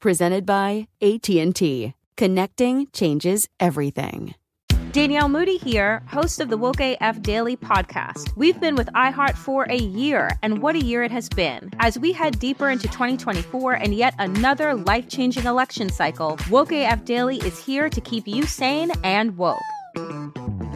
Presented by AT&T. Connecting changes everything. Danielle Moody here, host of the Woke AF Daily podcast. We've been with iHeart for a year, and what a year it has been. As we head deeper into 2024 and yet another life changing election cycle, Woke AF Daily is here to keep you sane and woke.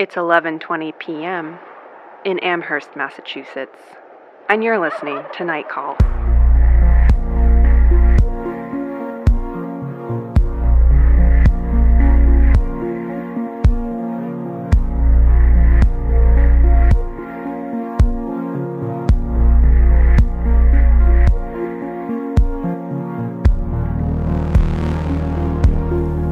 It's 11:20 p.m. in Amherst, Massachusetts, and you're listening to Night Call.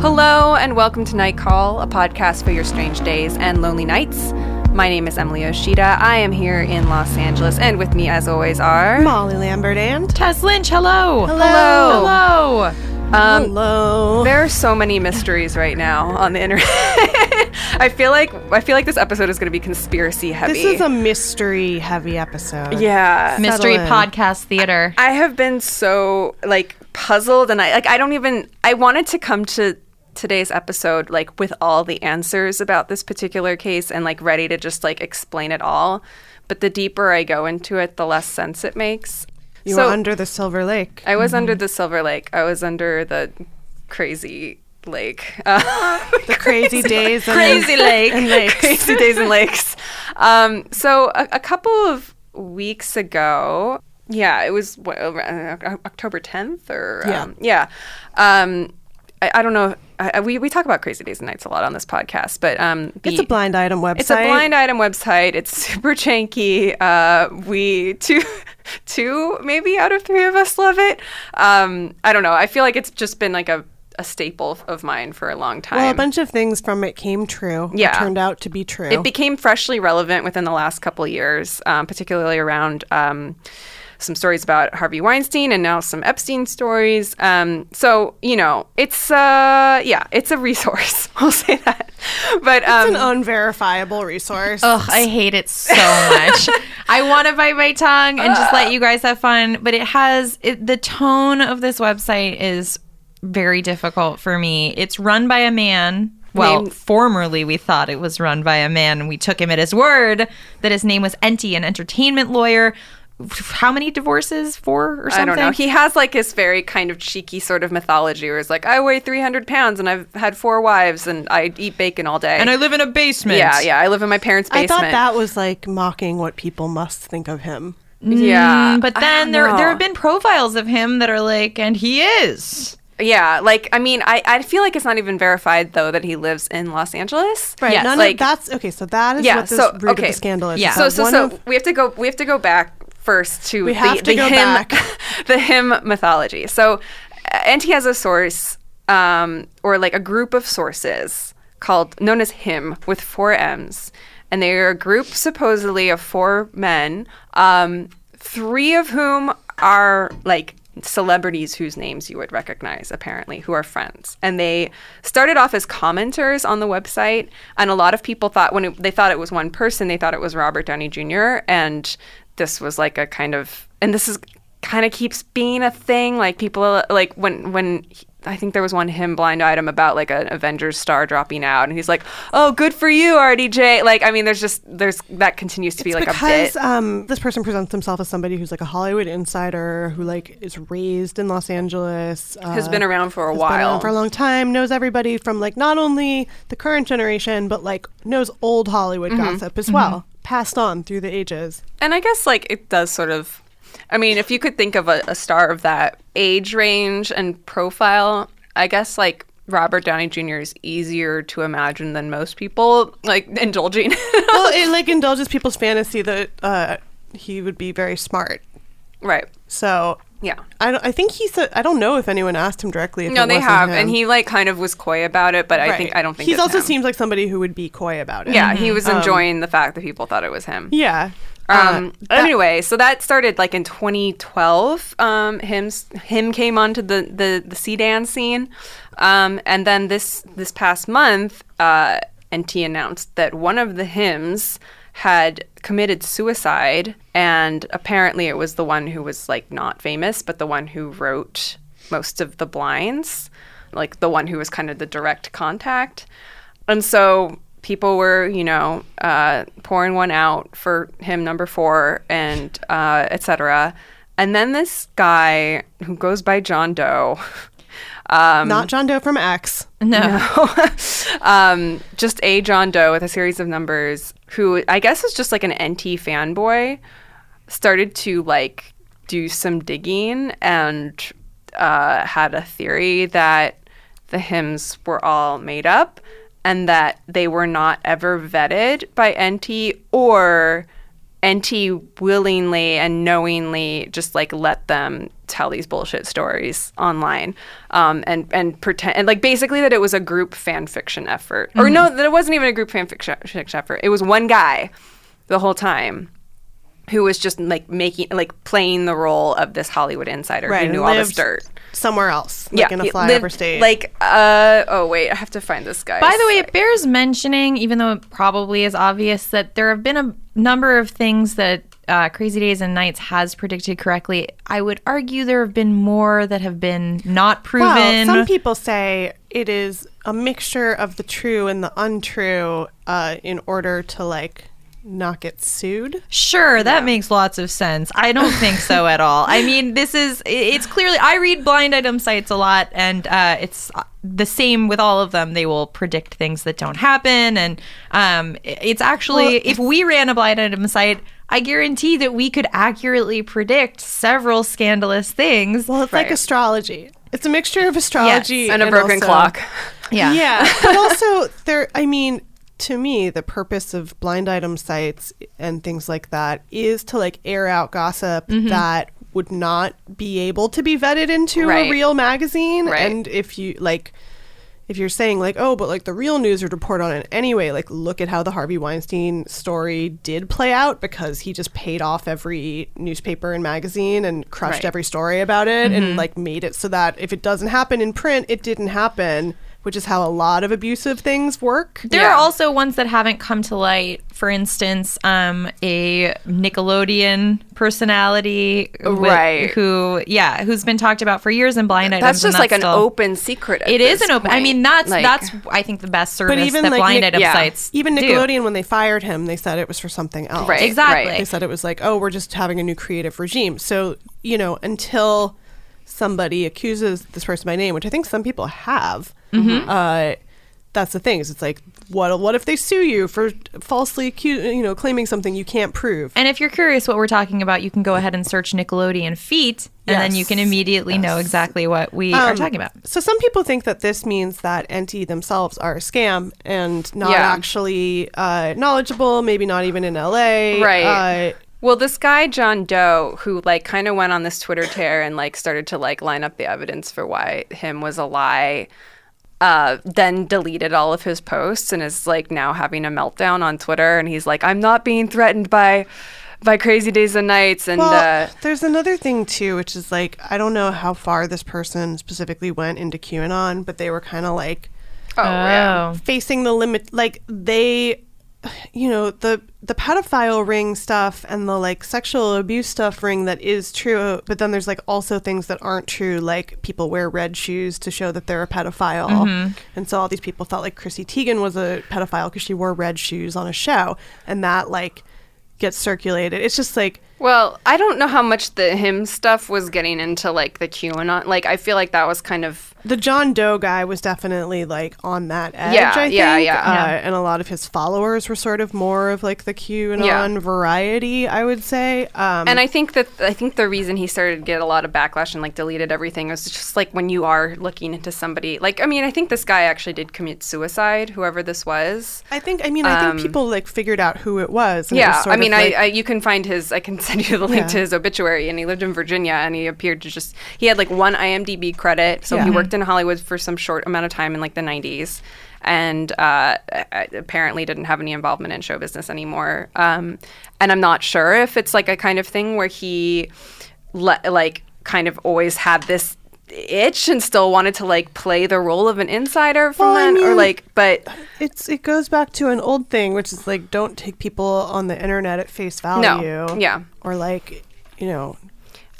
Hello, and welcome to Night Call, a podcast for your strange days and lonely nights. My name is Emily Yoshida. I am here in Los Angeles, and with me, as always, are Molly Lambert and Tess Lynch. Hello. Hello. Hello. Um, Hello. There are so many mysteries right now on the internet. I feel like I feel like this episode is going to be conspiracy heavy. This is a mystery heavy episode. Yeah, mystery podcast theater. I, I have been so like puzzled, and I like I don't even. I wanted to come to today's episode like with all the answers about this particular case and like ready to just like explain it all. But the deeper I go into it, the less sense it makes. You so, were under the Silver Lake. I was mm-hmm. under the Silver Lake. I was under the crazy lake. Uh, the crazy, crazy days crazy and, lake and lakes. crazy days and lakes. Um, so a, a, couple of weeks ago, yeah, it was what, uh, October 10th or yeah, um, yeah. Um, I, I, don't know I, we, we talk about Crazy Days and Nights a lot on this podcast, but um, the, it's a blind item website. It's a blind item website. It's super janky. Uh, we two two maybe out of three of us love it. Um, I don't know. I feel like it's just been like a a staple of mine for a long time. Well, a bunch of things from it came true. Yeah, turned out to be true. It became freshly relevant within the last couple years, um, particularly around. Um, some stories about Harvey Weinstein and now some Epstein stories. Um, so you know, it's uh, yeah, it's a resource. I'll say that. But um, it's an unverifiable resource. Oh, I hate it so much. I want to bite my tongue and just let you guys have fun, but it has it, the tone of this website is very difficult for me. It's run by a man. Well, Named- formerly we thought it was run by a man, and we took him at his word that his name was Enty, an entertainment lawyer. How many divorces? Four or something? I don't know. He has like his very kind of cheeky sort of mythology where it's like, I weigh 300 pounds and I've had four wives and I eat bacon all day. and I live in a basement. Yeah, yeah. I live in my parents' basement. I thought that was like mocking what people must think of him. Yeah. Mm, but then there know. there have been profiles of him that are like, and he is. Yeah, like I mean, I, I feel like it's not even verified though that he lives in Los Angeles. Right. Yes. None like of that's okay. So that is yeah. what this So root okay, of the scandal is. Yeah. Is So so so of- we have to go. We have to go back first to We the, the hymn back. the hymn mythology. So uh, Enty has a source um, or like a group of sources called known as hymn with four M's, and they are a group supposedly of four men, um, three of whom are like celebrities whose names you would recognize apparently who are friends and they started off as commenters on the website and a lot of people thought when it, they thought it was one person they thought it was robert downey jr and this was like a kind of and this is kind of keeps being a thing like people like when when he- I think there was one him blind item about like an Avengers star dropping out, and he's like, "Oh, good for you, RDJ." Like, I mean, there's just there's that continues to be like a because bit. um, this person presents himself as somebody who's like a Hollywood insider who like is raised in Los Angeles, uh, Has been around for a has been around while. for a long time, knows everybody from like not only the current generation but like knows old Hollywood Mm-hmm. gossip as well, passed on through the ages. And I guess like it does sort of I mean, if you could think of a, a star of that age range and profile, I guess like Robert Downey Jr. is easier to imagine than most people like indulging. well, it like indulges people's fantasy that uh, he would be very smart. right. So Yeah. I, don't, I think he said I don't know if anyone asked him directly. If No, they have, him. and he like kind of was coy about it, but I think I don't think he also him. seems like somebody who would be coy about it. Yeah, he was Um, enjoying the fact that people thought it was him. Yeah. Um, Uh, that- anyway, so that started like in 2012. Um, him him came onto the the the CDAN scene, um, and then this this past month, uh, Enty announced that one of the hymns had committed suicide, and apparently it was the one who was like not famous, but the one who wrote most of the blinds, like the one who was kind of the direct contact. And so people were, you know, uh, pouring one out for him number four and uh, etc. And then this guy who goes by John Doe, um, not John Doe from X. No. um, just a John Doe with a series of numbers, who I guess is just like an Enty fanboy, started to like do some digging and uh, had a theory that the hymns were all made up and that they were not ever vetted by Enty or Enty willingly and knowingly just like let them tell these bullshit stories online um, and and pretend and like basically that it was a group fan fiction effort. Or no that it wasn't even a group fan fiction effort. It was one guy the whole time who was just like making like playing the role of this Hollywood insider Right, who knew and all this dirt somewhere else, like in a he flyover lived, state. like uh oh wait I have to find this guy By the way, it bears mentioning, even though it probably is obvious, that there have been a number of things that uh, Crazy Days and Nights has predicted correctly. I would argue there have been more that have been not proven. Well, some people say it is a mixture of the true and the untrue uh, in order to like not get sued. Sure, that makes lots of sense. I don't think so at all. I mean, this is it's clearly I read blind item sites a lot and uh, it's uh, the same with all of them. They will predict things that don't happen and um, it's actually Well, if we ran a blind item site, I guarantee that we could accurately predict several scandalous things. Well, it's like astrology. It's a mixture of astrology and a broken also- clock Yeah. Yeah, but also there. I mean, to me, the purpose of blind item sites and things like that is to like air out gossip Mm-hmm. that would not be able to be vetted into Right. a real magazine. Right. And if you like, if you're saying like, oh, but like the real news would report on it anyway, like look at how the Harvey Weinstein story did play out because he just paid off every newspaper and magazine and crushed Right. every story about it Mm-hmm. and like made it so that if it doesn't happen in print, it didn't happen. Which is how a lot of abusive things work. There are also ones that haven't come to light. For instance, um, a Nickelodeon personality, with- Right. Who, yeah, who's been talked about for years in blind items. That's and just like an open secret. at It is this an open. I mean, that's Like- that's I think the best service But even that like blind Nic- item sites even do. Nickelodeon when they fired him, they said it was for something else. Right, Exactly. They said it was like, oh, we're just having a new creative regime. So you know, until somebody accuses this person by name, which I think some people have, Mhm. uh, that's the thing. Is it's like, what what if they sue you for falsely accu- you know claiming something you can't prove? And if you're curious what we're talking about, you can go ahead and search Nickelodeon feet, and then you can immediately know exactly what we are Um, talking about. So some people think that this means that Enty themselves are a scam and not Yeah. actually uh, knowledgeable, maybe not even in LA. right Uh, well this guy john doe who like kind of went on this twitter tear and like started to like line up the evidence for why him was a lie uh, then deleted all of his posts and is like now having a meltdown on twitter and he's like i'm not being threatened by by crazy days and nights and well, uh, there's another thing too, which is like I don't know how far this person specifically went into QAnon, but they were kind of like oh, yeah. facing the limit. Like they, you know, the the pedophile ring stuff and the like sexual abuse stuff ring that is true, but then there's like also things that aren't true, like people wear red shoes to show that they're a pedophile, Mhm. and so all these people thought like Chrissy Teigen was a pedophile because she wore red shoes on a show, and that like gets circulated. It's just like Well, I don't know how much the him stuff was getting into like the QAnon. Like, I feel like that was kind of the John Doe guy was definitely like on that edge. Yeah, I think. yeah. Uh, Yeah. And a lot of his followers were sort of more of like the QAnon Yeah. variety, I would say. Um, and I think that I think the reason he started to get a lot of backlash and like deleted everything was just like when you are looking into somebody. Like, I mean, I think this guy actually did commit suicide, whoever this was. I think. I mean, I think Um, people like figured out who it was. and it Yeah, was sort I of mean, like- I, I you can find his. I can send you the link Yeah. to his obituary, and he lived in Virginia, and he appeared to just. He had like one IMDb credit, so he worked in Hollywood for some short amount of time in like the '90s, and uh, apparently didn't have any involvement in show business anymore. Um, and I'm not sure if it's like a kind of thing where he, le- like, kind of always had this itch and still wanted to like play the role of an insider from Well, I then, or like, but it's it goes back to an old thing, which is like don't take people on the internet at face value. no. yeah. Or like, you know,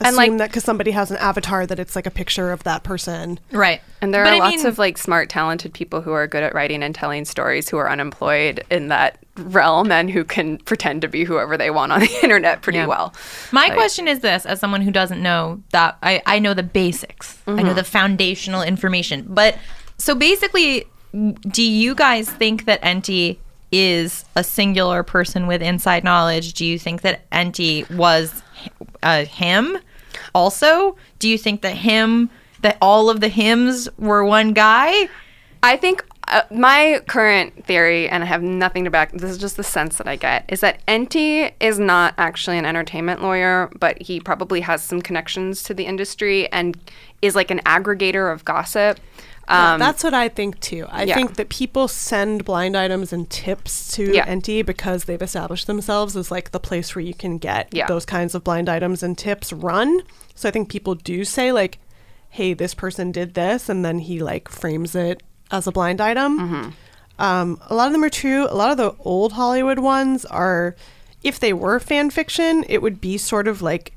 assume like- that because somebody has an avatar that it's like a picture of that person. Right. And there But are I lots mean- of like smart, talented people who are good at writing and telling stories who are unemployed in that realm and who can pretend to be whoever they want on the internet pretty Yeah. well. My Like- question is this as someone who doesn't know that I, I know the basics. I know Mhm. the foundational information. But so basically, do you guys think that Enty is a singular person with inside knowledge? Do you think that Enty was uh, him also? Do you think that him that all of the hymns were one guy? I think uh, my current theory, and I have nothing to back. This is just the sense that I get, is that Enty is not actually an entertainment lawyer, but he probably has some connections to the industry and is like an aggregator of gossip. Um, that's what I think too. I yeah. think that people send blind items and tips to Yeah. Enty because they've established themselves as like the place where you can get Yeah. those kinds of blind items and tips run. So I think people do say like, "Hey, this person did this," and then he like frames it as a blind item. Mm-hmm. Um, a lot of them are true. A lot of the old Hollywood ones are, if they were fan fiction, it would be sort of like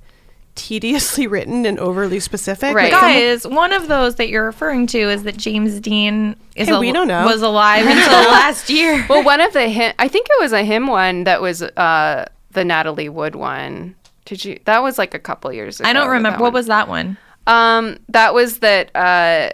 tediously written and overly specific. Like, some of- Guys, one of those that you're referring to is that James Dean is Hey, al- we don't know. was alive until last year. well, one of the him, I think it was a him one that was uh, the Natalie Wood one. Did you? That was like a couple years ago. I don't remember. What was that one? Um, that was that uh,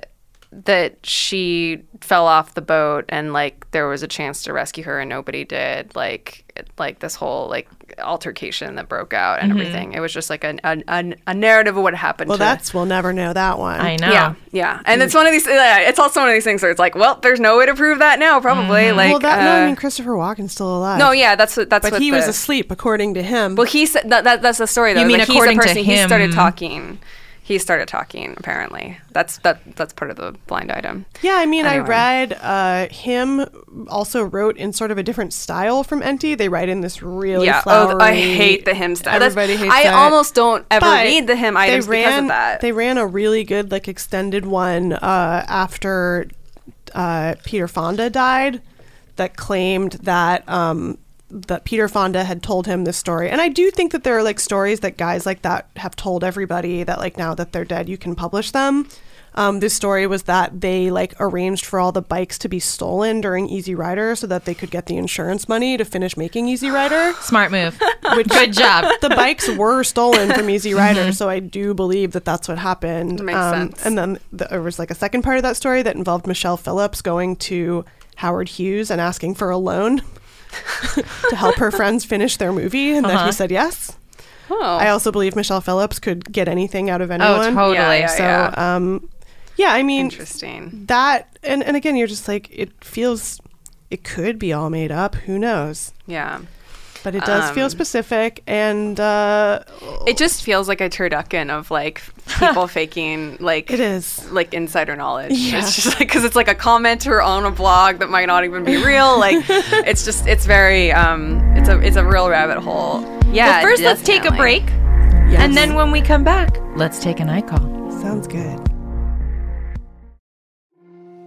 that she fell off the boat and like there was a chance to rescue her and nobody did. Like it- like this whole like altercation that broke out and Mhm. everything. It was just like a a, a, a narrative of what happened. Well, to, that's we'll never know that one. I know. Yeah, yeah, and it's one of these. It's also one of these things where it's like, well, there's no way to prove that now. Probably like, well, that no, I uh, mean Christopher Walken's still alive. no, yeah, that's what that's but what he was asleep, according to him. Well, he said that, that that's the story though. You mean like, according he's to the person, He started talking. He started talking. Apparently, that's that that's part of the blind item. Yeah, I mean, Anyway. I read uh, him also wrote in sort of a different style from Enty. They write in this really yeah. flowery. Oh, I hate the hymn style. That's- Everybody hates I that. almost don't ever But read the hymn they items because ran- of that. They ran a really good like extended one uh, after uh, Peter Fonda died that claimed that um, that Peter Fonda had told him this story. And I do think that there are like stories that guys like that have told everybody that like now that they're dead, you can publish them. Um, this story was that they like arranged for all the bikes to be stolen during Easy Rider so that they could get the insurance money to finish making Easy Rider. Smart move. Which, Good job. The bikes were stolen from Easy Rider, so I do believe that that's what happened. That makes sense. And then the, there was like a second part of that story that involved Michelle Phillips going to Howard Hughes and asking for a loan to help her friends finish their movie, and that Uh-huh. he said yes. Oh. I also believe Michelle Phillips could get anything out of anyone. Oh, totally. Yeah, yeah, So, yeah. um, yeah, I mean, Interesting. that, and, and again, you're just like, it feels, it could be all made up. Who knows? Yeah. But it does feel Um, specific, and uh, It just feels like a turducken of like people faking like it is. like insider knowledge. Yeah. It's just like because it's like a commenter on a blog that might not even be real. Like it's just it's very um it's a it's a real rabbit hole. Yeah. well, first let's take a definitely. break, and then when we come back, let's take an eye call. Sounds good.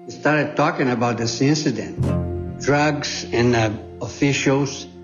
We started talking about this incident. Drugs and uh, officials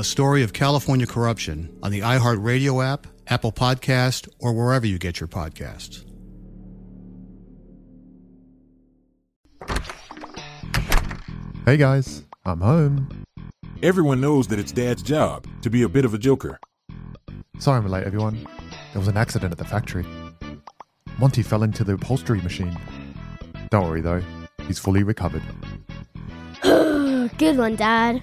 a story of California corruption on the iHeartRadio app, Apple Podcast, or wherever you get your podcasts. Hey guys, I'm home. Everyone knows that it's Dad's job to be a bit of a joker. Sorry I'm late, everyone. There was an accident at the factory. Monty fell into the upholstery machine. Don't worry though, he's fully recovered. Good one, Dad.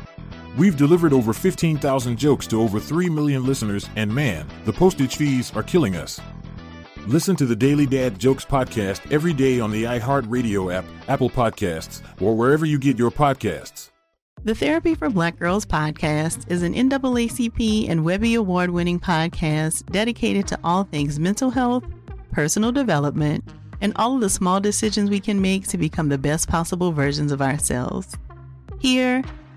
We've delivered over 15,000 jokes to over 3 million listeners, and man, the postage fees are killing us. Listen to the Daily Dad Jokes podcast every day on the iHeartRadio app, Apple Podcasts, or wherever you get your podcasts. The Therapy for Black Girls podcast is an NAACP and Webby Award winning podcast dedicated to all things mental health, personal development, and all of the small decisions we can make to become the best possible versions of ourselves. Here,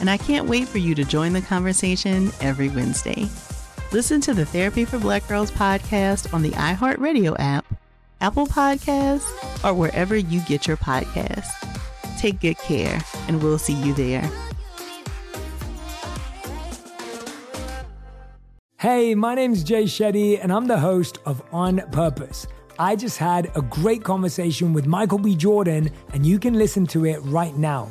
and I can't wait for you to join the conversation every Wednesday. Listen to the Therapy for Black Girls podcast on the iHeartRadio app, Apple Podcasts, or wherever you get your podcasts. Take good care, and we'll see you there. Hey, my name's Jay Shetty, and I'm the host of On Purpose. I just had a great conversation with Michael B. Jordan, and you can listen to it right now.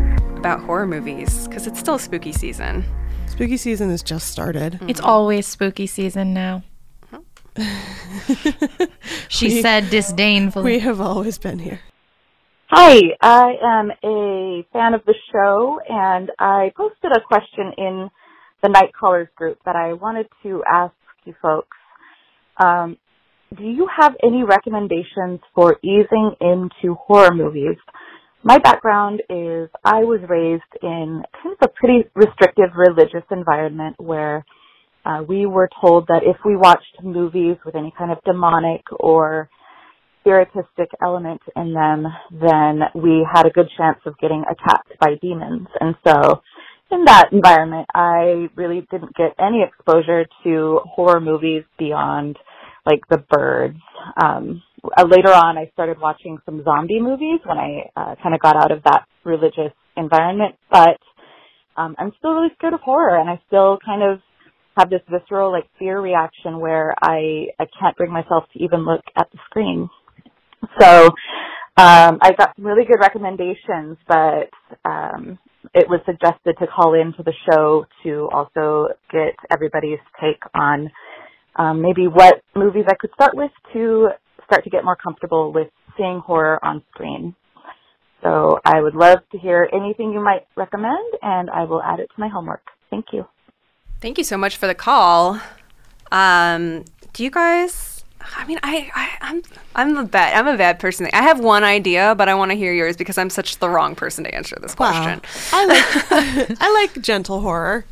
about horror movies because it's still spooky season. Spooky season has just started. It's always spooky season now. she We- said disdainfully. We have always been here. Hi, I am a fan of the show, and I posted a question in the Night Callers group that I wanted to ask you folks. Um, do you have any recommendations for easing into horror movies? My background is I was raised in kind of a pretty restrictive religious environment where uh, we were told that if we watched movies with any kind of demonic or spiritistic element in them, then we had a good chance of getting attacked by demons. And so in that environment, I really didn't get any exposure to horror movies beyond like The Birds. Um, uh, later on, I started watching some zombie movies when I uh, kind of got out of that religious environment, but um, I'm still really scared of horror, and I still kind of have this visceral like fear reaction where I I can't bring myself to even look at the screen. So um, I got some really good recommendations, but um, it was suggested to call in to the show to also get everybody's take on um, maybe what movies I could start with to start to get more comfortable with seeing horror on screen. So I would love to hear anything you might recommend, and I will add it to my homework. Thank you. Thank you so much for the call. Um, do you guys? I mean, I, I I'm I'm a bad I'm a bad person. I have one idea, but I want to hear yours because I'm such the wrong person to answer this Wow. question. I like I like gentle horror.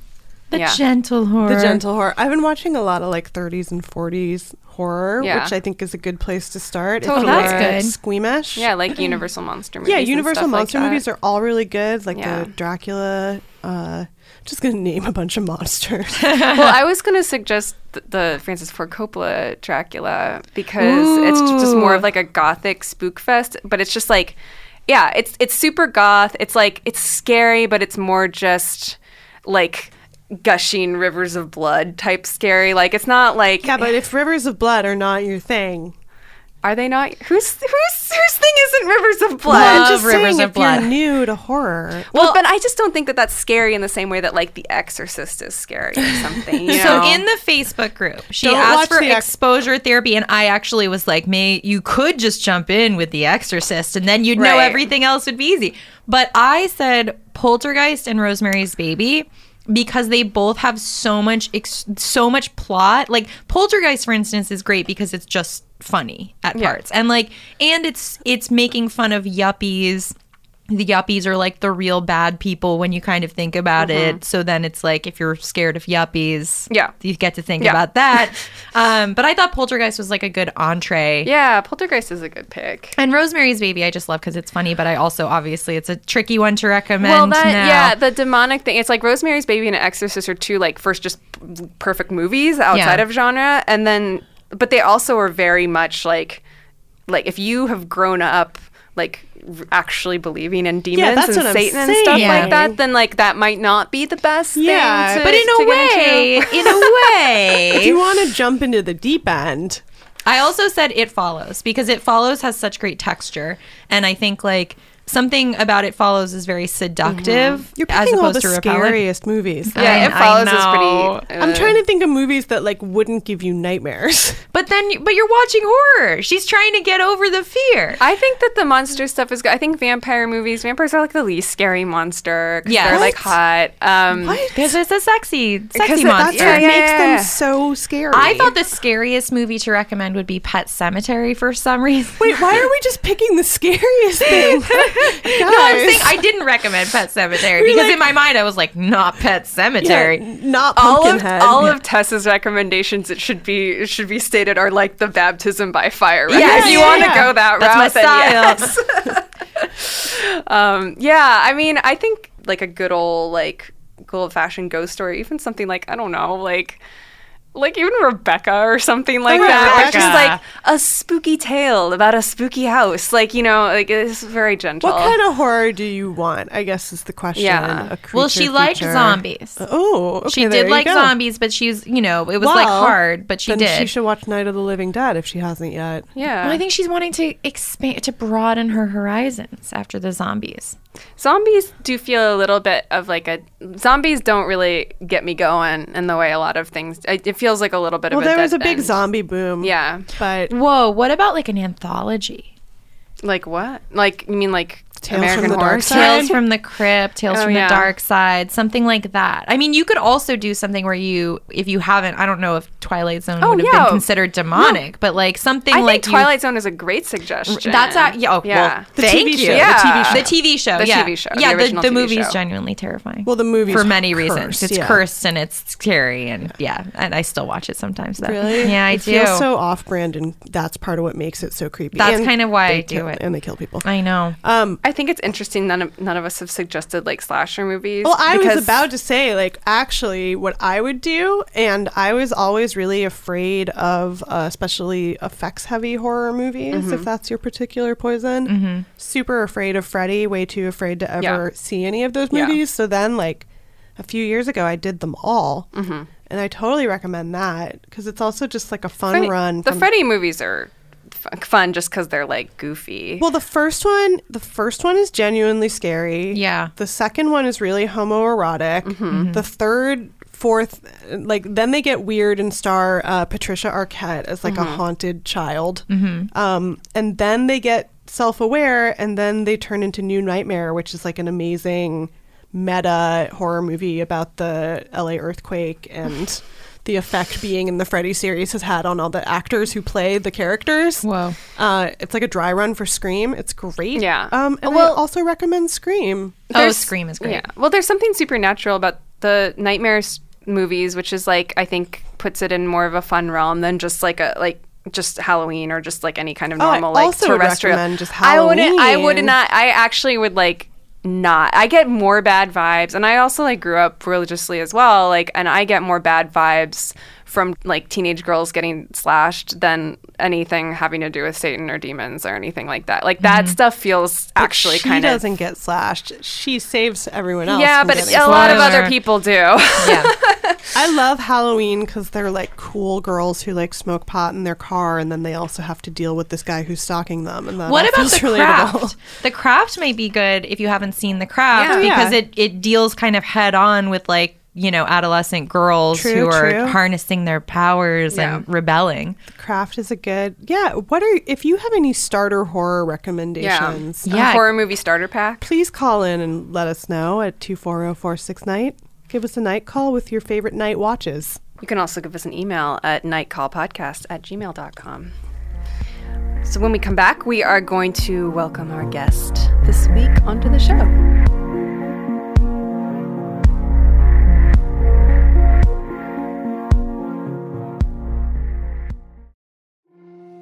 The Yeah. gentle horror. The gentle horror. I've been watching a lot of like 30s and 40s horror, Yeah. which I think is a good place to start. Totally. If That's you're good. Squeamish. Yeah, like Universal monster movies. Yeah, and Universal stuff like monster that. movies are all really good. Like Yeah. the Dracula. Uh, just gonna name a bunch of monsters. well, I was going to suggest th- the Francis Ford Coppola Dracula because it's just more of like a gothic spook fest, but it's just like, yeah, it's it's super goth. It's like it's scary, but it's more just like gushing rivers of blood type scary. Like it's not like yeah, but if rivers of blood are not your thing, are they not? Whose whose whose thing isn't rivers of blood? Well, I'm just saying if you're new to horror. Well, but I just don't think that that's scary in the same way that like The Exorcist is scary or something. You So in the Facebook group, she Don't asked for The Ex- exposure therapy, and I actually was like, "May you could just jump in with The Exorcist, and then you'd know everything else would be easy." But I said Poltergeist and Rosemary's Baby because they both have so much ex- so much plot. Like Poltergeist, for instance, is great because it's just funny at Yeah. parts, and like, and it's it's making fun of yuppies the yuppies are like the real bad people when you kind of think about Mhm. it. So then it's like if you're scared of yuppies, Yeah. you get to think Yeah. about that. um, but I thought Poltergeist was like a good entree. yeah, Poltergeist is a good pick. And Rosemary's Baby, I just love because it's funny, but I also obviously it's a tricky one to recommend. Well, that now. yeah, the demonic thing. It's like Rosemary's Baby and Exorcist are two like first just perfect movies outside Yeah. of genre, and then but they also are very much like like if you have grown up like actually believing in demons that's and what I'm Satan and stuff saying. like that, then like that might not be the best Yeah, thing. To, but in a get way, in a way, if you want to jump into the deep end, I also said It Follows because It Follows has such great texture, and I think like something about It Follows is very seductive you're as picking all the scariest movies. Yeah, I- It Follows is know. pretty. I'm uh, trying to think of movies that like wouldn't give you nightmares. But then, but you're watching horror. She's trying to get over the fear. I think that the monster stuff is good. I think vampire movies, vampires are like the least scary monster. Yeah. they're like hot. Um, Because it's a sexy, sexy monster. That's what Yeah, makes yeah, them yeah. so scary. I thought the scariest movie to recommend would be Pet Sematary for some reason. Wait, why are we just picking the scariest thing? no, I'm saying I didn't recommend Pet Sematary because in my mind I was like, not Pet Sematary. not all of Pumpkinhead. all of Tessa's recommendations, it should be it should be stated, are like the baptism by fire. Right? Yes, if you yeah, want to yeah. go that That's my route, style. then yes. um, yeah, I mean, I think like a good old like good old fashioned ghost story, even something like I don't know, like. Like even Rebecca or something like Oh, yeah, that. Like just Rebecca. like a spooky tale about a spooky house. Like, you know, like it's very gentle. What kind of horror do you want? I guess is the question. Yeah. A Well, she creature liked zombies. Oh, okay, she did like go. zombies, but she's you know it was like hard, but she then did. She should watch Night of the Living Dead if she hasn't yet. Yeah. Well, I think she's wanting to expand to broaden her horizons after the zombies. Zombies do feel a little bit of like a zombies don't really get me going in the way a lot of things. It, it feels like a little bit Well, of a there was a big end. zombie boom. Yeah, but Whoa, what about like an anthology? like what? Like you mean like Tales American from the Horror Dark Story? Tales from the Crypt, Tales Oh, from yeah. the Dark Side, something like that. I mean, you could also do something where you, if you haven't, I don't know if Twilight Zone Oh, would have yeah. been considered demonic, but like something I like think you- Twilight Zone is a great suggestion. That's a, yeah. Oh, yeah. Well, thank you. Yeah. The TV show. The. TV show, the Yeah. The, original the, TV movie's show. genuinely terrifying. Well, the movie for many cursed, reasons. It's yeah. cursed and it's scary and yeah, and I still watch it sometimes. Though. Really? Yeah, I it do. feels so off-brand, and that's part of what makes it so creepy. That's And kind of why I do kill- it. and they kill people. I know. Um, I think it's interesting. None of none of us have suggested like slasher movies. Well, I was about to say, like, actually, what I would do, and I was always really afraid of, uh, especially effects-heavy horror movies, Mm-hmm. if that's your particular poison. Mhm. Super afraid of Freddy, way too afraid to ever Yeah. see any of those Yeah. movies. So then, like, a few years ago, I did them all, Mhm. and I totally recommend that because it's also just like a fun Freddy- run. The Freddy movies are f- fun just because they're like goofy. Well, the first one, the first one is genuinely scary. Yeah. The second one is really homoerotic. Mm-hmm. The third, fourth, like then they get weird and star uh, Patricia Arquette as like a Mhm. haunted child. Mhm. Um, and then they get self-aware, and then they turn into New Nightmare, which is like an amazing meta horror movie about the LA earthquake and. The effect being in the Freddy series has had on all the actors who play the characters. Wow. Uh, it's like a dry run for Scream. It's great. Yeah. Um, and Well- I also recommend Scream. Oh, There's- Scream is great. Yeah. Well, there's something supernatural about the nightmares movies, which is like I think puts it in more of a fun realm than just like a like just Halloween or just like any kind of Oh, I normal like also terrestrial. recommend just I wouldn't. I would not. I actually would like not. I get more bad vibes, and I also like grew up religiously as well. Like, and I get more bad vibes from like teenage girls getting slashed than anything having to do with Satan or demons or anything like that. Like that mm-hmm. stuff feels But actually she kind of She doesn't get slashed. She saves everyone else. yeah, but getting a lot of other people do. Yeah. I love Halloween because they're like cool girls who like smoke pot in their car, and then they also have to deal with this guy who's stalking them. And that What about feels the relatable. craft? The craft might be good if you haven't seen the craft Yeah. because Yeah. it it deals kind of head on with like you know adolescent girls True, who are true. harnessing their powers and rebelling. The craft is a good. Yeah. What are if you have any starter horror recommendations? A horror movie starter pack. Please call in and let us know at two four zero four six night. Give us a night call with your favorite night watches. You can also give us an email at nightcallpodcast at gmail.com. So when we come back, we are going to welcome our guest this week onto the show.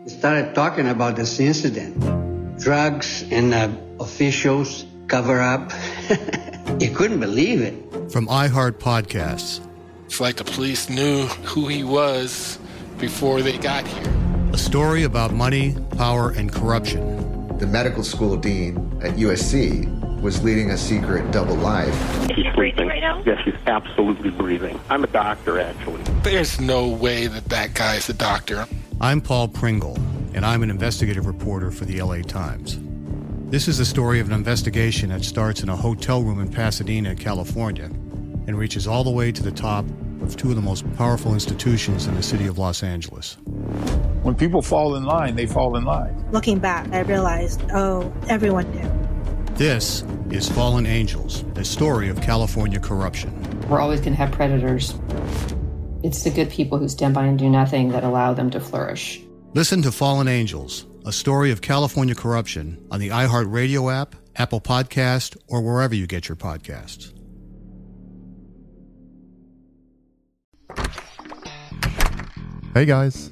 Started talking about this incident. Drugs and uh, officials cover up. you couldn't believe it. From iHeart Podcasts, It's like the police knew who he was before they got here. a story about money, power, and corruption. The medical school dean at USC was leading a secret double life. She's sleeping. Yes, she's absolutely breathing. I'm a doctor, actually. There's no way that that guy's a doctor. I'm Paul Pringle, and I'm an investigative reporter for the LA Times. This is the story of an investigation that starts in a hotel room in Pasadena, California, and reaches all the way to the top of two of the most powerful institutions in the city of Los Angeles. When people fall in line, they fall in line. Looking back, I realized, oh, everyone knew. This is Fallen Angels, a story of California corruption. We're always going to have predators. It's the good people who stand by and do nothing that allow them to flourish. Listen to Fallen Angels, a story of California corruption on the iHeartRadio app, Apple Podcast, or wherever you get your podcasts. Hey guys,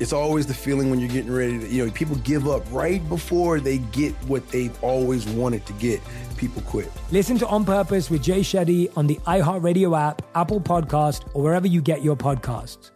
It's always the feeling when you're getting ready to, you know, people give up right before they get what they've always wanted to get. People quit. Listen to On Purpose with Jay Shetty on the iHeartRadio app, Apple Podcast, or wherever you get your podcasts.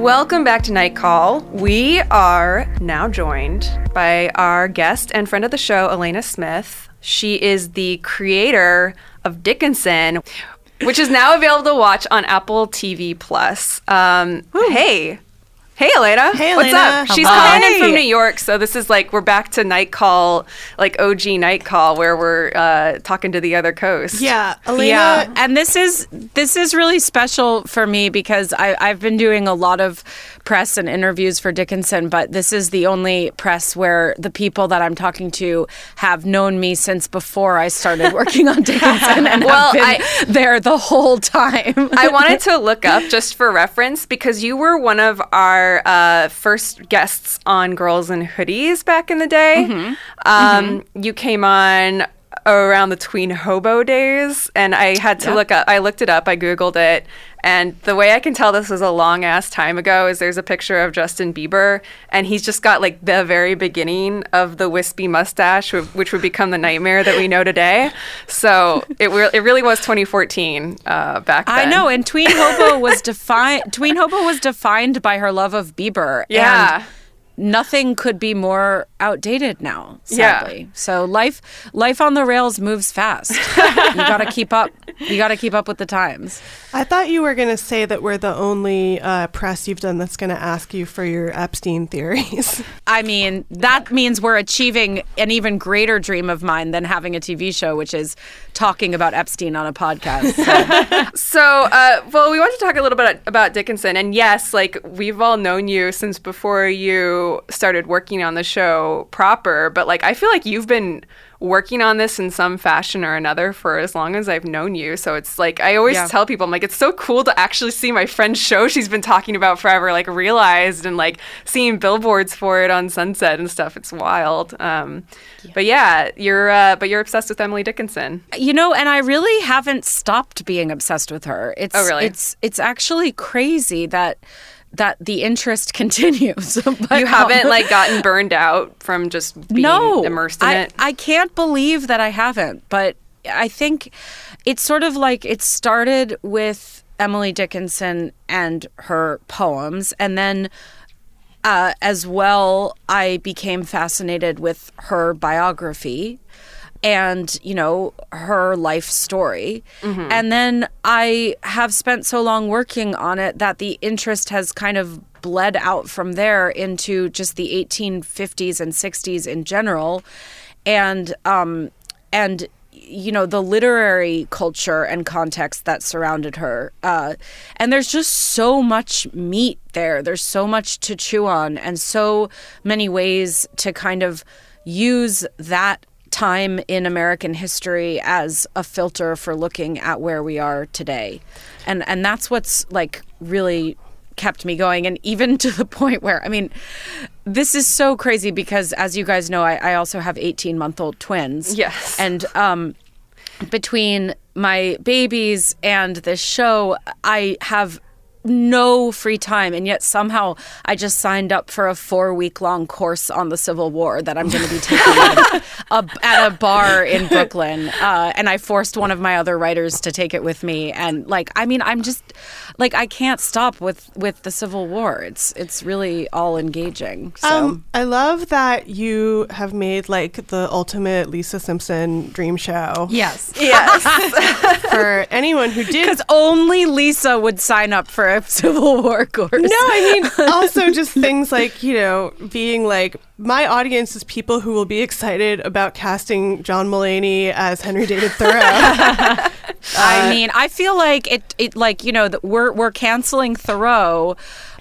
Welcome back to Night Call. We are now joined by our guest and friend of the show, Alena Smith. She is the creator of Dickinson, which is now available to watch on Apple TV Plus. Um, hey. Hey Alena. Hey, What's Alena. up? She's Hi. calling in from New York, so this is like we're back to night call, like OG night call, where we're uh, talking to the other coast. Yeah, Alena. Yeah, and this is this is really special for me because I, I've been doing a lot of press and interviews for Dickinson, but this is the only press where the people that I'm talking to have known me since before I started working on Dickinson and Well, have been I- there the whole time. I wanted to look up just for reference because you were one of our uh, first guests on Girls in Hoodies back in the day. Mm-hmm. Um, You came on around the tween hobo days, and I had to Yeah. look up. I looked it up. I googled it, and the way I can tell this was a long ass time ago is there's a picture of Justin Bieber, and he's just got like the very beginning of the wispy mustache, which would become the nightmare that we know today. So it re- it really was 2014 uh, back then. I know, and Tween Hobo was defined. Tween Hobo was defined by her love of Bieber. Yeah. and nothing could be more outdated now. Yeah. So life life on the rails moves fast. you got to keep up. You got to keep up with the times. I thought you were going to say that we're the only uh, press you've done that's going to ask you for your Epstein theories. I mean, that means we're achieving an even greater dream of mine than having a TV show, which is talking about Epstein on a podcast. So. so, uh, well, we want to talk a little bit about Dickinson. And yes, like we've all known you since before you started working on the show proper. But like, I feel like you've been working on this in some fashion or another for as long as I've known you. So it's like I always yeah. tell people, I'm like, it's so cool to actually see my friend's show she's been talking about forever, like realized and like seeing billboards for it on Sunset and stuff. It's wild. Um, yeah. But yeah, you're uh, but you're obsessed with Emily Dickinson. You know, and I really haven't stopped being obsessed with her. It's oh, really? it's it's actually crazy that that the interest continues. you haven't like gotten burned out from just being no, immersed in I, it. I can't believe that I haven't, but I think it's sort of like it started with Emily Dickinson and her poems, and then. Uh, as well, I became fascinated with her biography and you know her life story. Mm-hmm. and then i have spent so long working on it that the interest has kind of bled out from there into just the 1850s and 60s in general. And um and you know the literary culture and context that surrounded her uh, and there's just so much meat there. There's so much to chew on and so many ways to kind of use that time in American history as a filter for looking at where we are today. And and that's what's like really kept me going and even to the point where I mean this is so crazy because as you guys know I, I also have 18 month old twins. Yes. And um between my babies and this show I have no free time and yet somehow I just signed up for a 4 week long course on the Civil War that I'm going to be taking at, a, at a bar in Brooklyn. Uh, and I forced one of my other writers to take it with me and like I mean I'm just like I can't stop with with the Civil War it's it's really all engaging so um, I love that you have made like the ultimate Lisa Simpson dream show yes yes for anyone who did cuz only Lisa would sign up for a Civil War course. No, I mean also just things like you know being like my audience is people who will be excited about casting John Mulaney as Henry David Thoreau. uh, I mean, I feel like it. It like you know that we're we're canceling Thoreau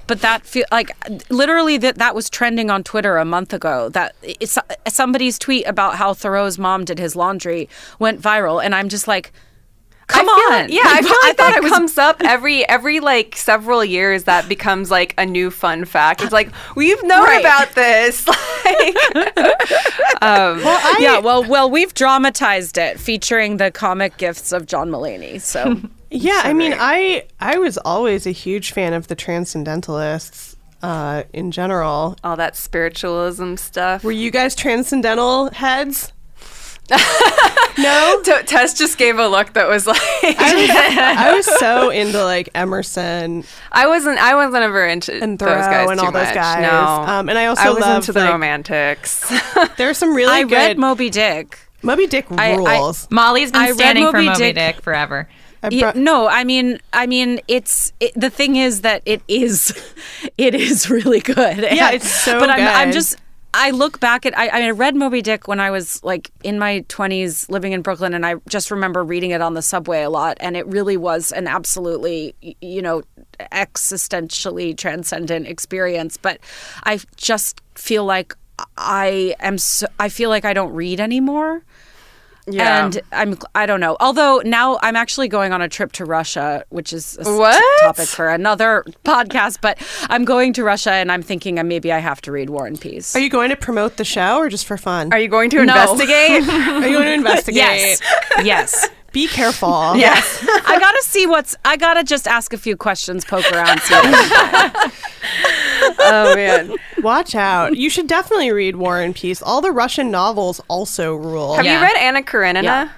but that feel like literally that that was trending on Twitter a month ago. That it's somebody's tweet about how Thoreau's mom did his laundry went viral, and I'm just like, Come on. Like, yeah, I feel like that was... comes up every every like several years. That becomes like a new fun fact. It's like we've known right. about this. Like, um, well, I... yeah. Well, well, we've dramatized it, featuring the comic gifts of John Mulaney. So yeah, so I mean, I I was always a huge fan of the Transcendentalists. Uh, in general, all that spiritualism stuff. Were you guys transcendental heads? no, T- Tess just gave a look that was like I was, I was, so into like Emerson. I wasn't. I wasn't ever into and Thoreau those guys and all much. those guys. No, um, and I also I was loved, into the like, romantics. There's some really I good. read Moby Dick. Moby Dick rules. I, I, Molly's been standing Moby for Moby Dick, Dick forever. Yeah, no, I mean, I mean, it's it, the thing is that it is, it is really good. Yeah, it's so. But good. I'm, I'm just I look back at I, I read Moby Dick when I was like in my 20s living in Brooklyn and I just remember reading it on the subway a lot and it really was an absolutely you know existentially transcendent experience but I just feel like I am so, I feel like I don't read anymore yeah. And I'm I don't know. Although now I'm actually going on a trip to Russia, which is a what? topic for another podcast, but I'm going to Russia and I'm thinking maybe I have to read War and Peace. Are you going to promote the show or just for fun? Are you going to investigate? Are you going to investigate? Yes. Yes. Be careful. Yes. I got to see what's I got to just ask a few questions, poke around, see oh man. Watch out. You should definitely read War and Peace. All the Russian novels also rule. Have yeah. you read Anna Karenina? Yeah.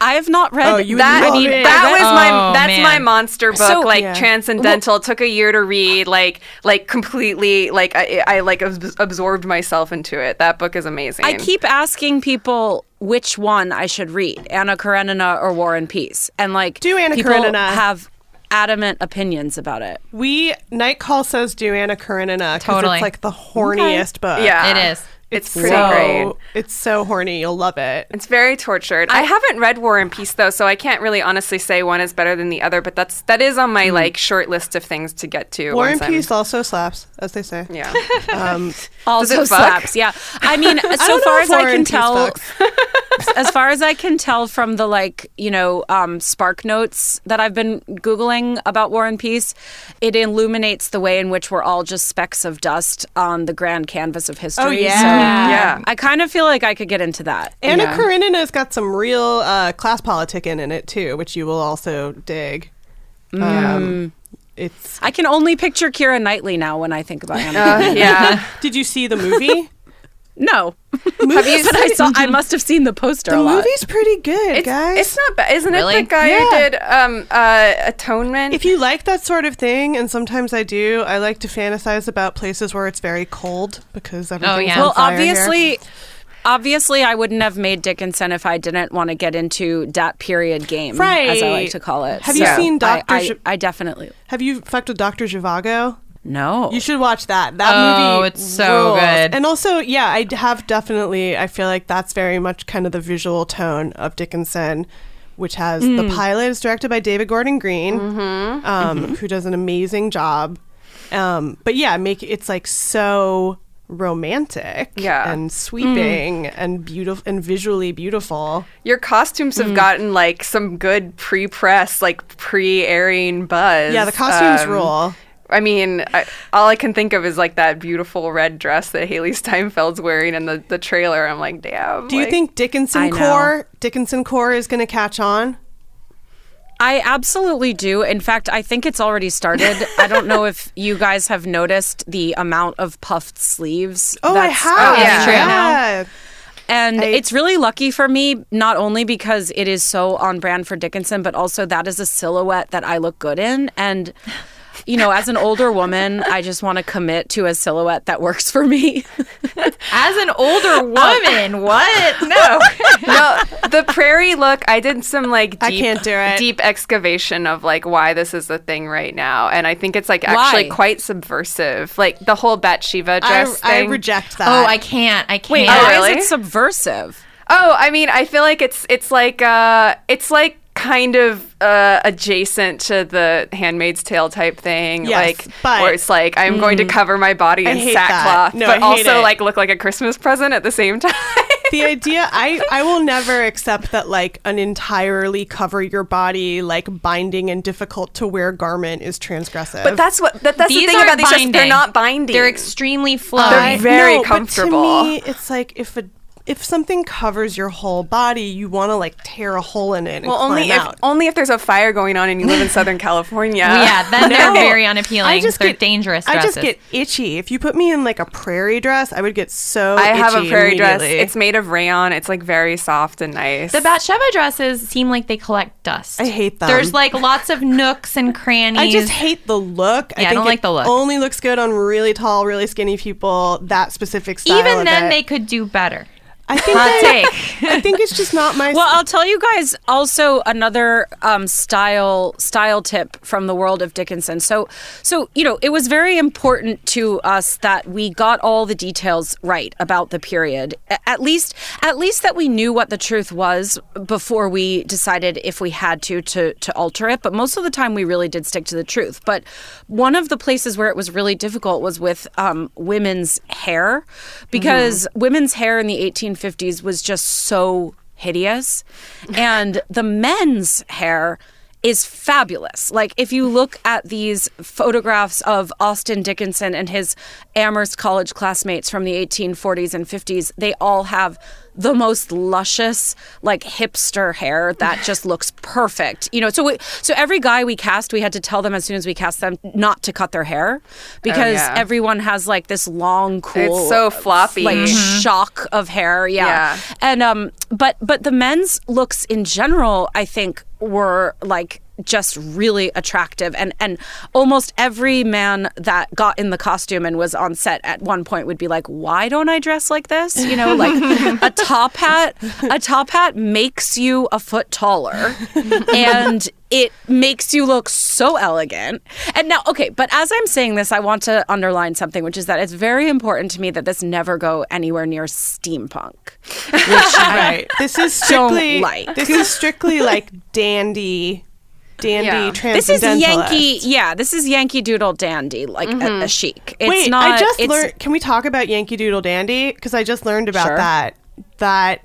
I have not read oh, you that. I mean, that was oh, my that's man. my monster book, so, like yeah. transcendental. Well, took a year to read, like like completely, like I, I like absorbed myself into it. That book is amazing. I keep asking people which one I should read, Anna Karenina or War and Peace, and like Do Anna people Karenina. have adamant opinions about it. We Night Call says do Anna Karenina because Totally. it's like the horniest book. Yeah. It is. It's, It's pretty so, great. It's so horny. You'll love it. It's very tortured. I, haven't read War and Peace though, so I can't really honestly say one is better than the other. But that's that is on my like short list of things to get to. War and I'm- Peace also slaps, as they say. Yeah. Um, Also slaps, yeah. I mean, so don't far if as I can tell, fucks. as far as I can tell from the like, you know, um, spark notes that I've been googling about War and Peace, it illuminates the way in which we're all just specks of dust on the grand canvas of history. Oh, yeah. So, Yeah. I kind of feel like I could get into that. you Anna know? Karenina's got some real uh, class politicking in it too, which you will also dig. Mm. Um, it's. I can only picture Keira Knightley now when I think about Anna. Uh, yeah. Did you see the movie? No, Have you but I saw. I must have seen the poster. the a lot. movie's pretty good, It's, guys. it's not bad, isn't Really? it? The guy Yeah. who did um, uh, Atonement. if you like that sort of thing, and sometimes I do, I like to fantasize about places where it's very cold because everything's yeah. on Well, fire here. obviously, obviously, I wouldn't have made Dickinson if I didn't want to get into that period game, right. as I like to call it. Have you So seen I- Dr. I, J- I definitely Have you fucked with Doctor Zhivago? No. You should watch that. That movie. Oh, movie. it's so rules. good. And also, yeah, I have definitely. I feel like that's very much kind of the visual tone of Dickinson, which has the Mm. pilot is directed by David Gordon Green, Mm-hmm. um, who does an amazing job. Um, but yeah, make it's like so romantic, Yeah. and sweeping and beautiful and visually beautiful. Your costumes Mm. have gotten like some good pre-press, like pre-airing buzz. Yeah, the costumes Um, rule. I mean, I, all I can think of is like that beautiful red dress that Hailee Steinfeld's wearing in the, the trailer. I'm like, damn. Do you like- think Dickinson core Dickinson core is going to catch on? I absolutely do. In fact, I think it's already started. I don't know if you guys have noticed the amount of puffed sleeves. Oh, I have. on yeah. Instagram now. And I- it's really lucky for me, not only because it is so on brand for Dickinson, but also that is a silhouette that I look good in. And, you know, as an older woman, I just want to commit to a silhouette that works for me. As an older woman, what? No. no, the prairie look. I did some like deep, I can't do it. deep excavation of like why this is the thing right now, and I think it's like actually Why? quite subversive. Like the whole Batsheva I, dress I thing. reject that. Oh, I can't. I can't. Wait, Oh, why is it subversive? Oh, I mean, I feel like it's it's like uh, it's like kind of uh, adjacent to the Handmaid's Tale type thing, Yes, like but- where it's like I'm going to cover my body in sackcloth, No, but also it. like look like a Christmas present at the same time. the idea I I will never accept that like an entirely cover your body like binding and difficult to wear garment is transgressive. but that's what that, that's These the thing aren't about these. Just, they're not binding. They're extremely flowy. They're very no, But comfortable. to me, it's like if a if something covers your whole body, you want to like tear a hole in it and well, climb only if out. only if there's a fire going on and you live in Southern California. yeah, then they're very unappealing. I just they're get dangerous I just get itchy. If you put me in like a prairie dress, I would get so. I have a prairie dress. It's made of rayon. It's like very soft and nice. the Batsheva dresses seem like they collect dust. I hate them. There's like lots of nooks and crannies. I just hate the look. Yeah, I think don't it like the look. Only looks good on really tall, really skinny people. That specific style. Even of then, it. they could do better. I think Hot take. I think it's just not my. Well, I'll tell you guys also another um, style style tip from the world of Dickinson. So, so you know, it was very important to us that we got all the details right about the period. At least, at least that we knew what the truth was before we decided if we had to to to alter it. But most of the time, we really did stick to the truth. But one of the places where it was really difficult was with um, women's hair, because women's hair in the 1850s was just so hideous. And the men's hair is fabulous. Like if you look at these photographs of Austin Dickinson and his Amherst College classmates from the 1840s and 50s, they all have the most luscious, like hipster hair that just looks perfect. You know, so we, so every guy we cast, we had to tell them as soon as we cast them not to cut their hair because yeah. everyone has like this long, cool, It's so floppy. like Mhm. shock of hair. Yeah. Yeah. And um, but but the men's looks in general, I think, were like just really attractive and and almost every man that got in the costume and was on set at one point would be like why don't i dress like this you know like a top hat a top hat makes you a foot taller and it makes you look so elegant and now okay but as i'm saying this i want to underline something which is that it's very important to me that this never go anywhere near steampunk which right. This is strictly like. This is strictly like dandy, dandy Yeah. transcendentalist. This is Yankee, yeah. This is Yankee Doodle Dandy, like a, mm-hmm. a chic. It's Wait, not. I just learned. Can we talk about Yankee Doodle Dandy? Because I just learned about Sure. that. That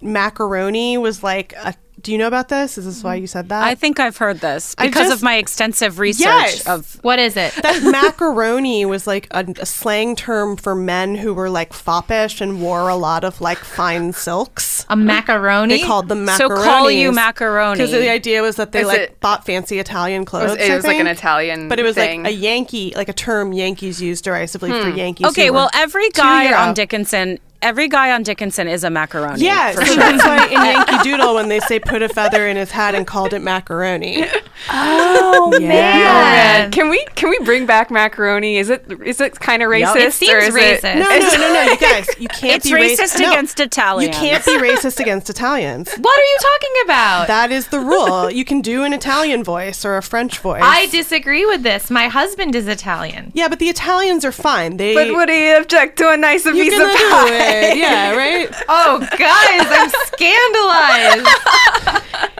macaroni was like a. Do you know about this? Is this why mm. you said that? I think I've heard this because just- of my extensive research Yes. of What is it? that macaroni was like a, a slang term for men who were like foppish and wore a lot of like fine silks. A macaroni? They called them macaroni. So call you macaroni. Because the idea was that they Is like it- bought fancy Italian clothes. it I was like an. Italian but it was thing. like a Yankee, like a term Yankees used derisively for hmm. Yankees. Okay, well, every guy Europe. on Dickinson, every guy on Dickinson is a macaroni. Yeah, for sure. that's why in Yankee Doodle, when they say put a feather in his hat and called it macaroni. Oh, oh Yeah. man. Can we can we bring back macaroni? Is it is it kind of racist? It seems or is it- racist. No, no, no, no, you guys, you can't It's be rac- racist no, against Italians. You can't be racist against Italians. What are you talking about? That is the rule. You can do an Italian voice or a French voice. I disagree with this. My husband is Italian. yeah, but the Italians are fine. They But would he object to a nice you piece can of do pie? It. Yeah, right. Oh, guys, I'm scandalized.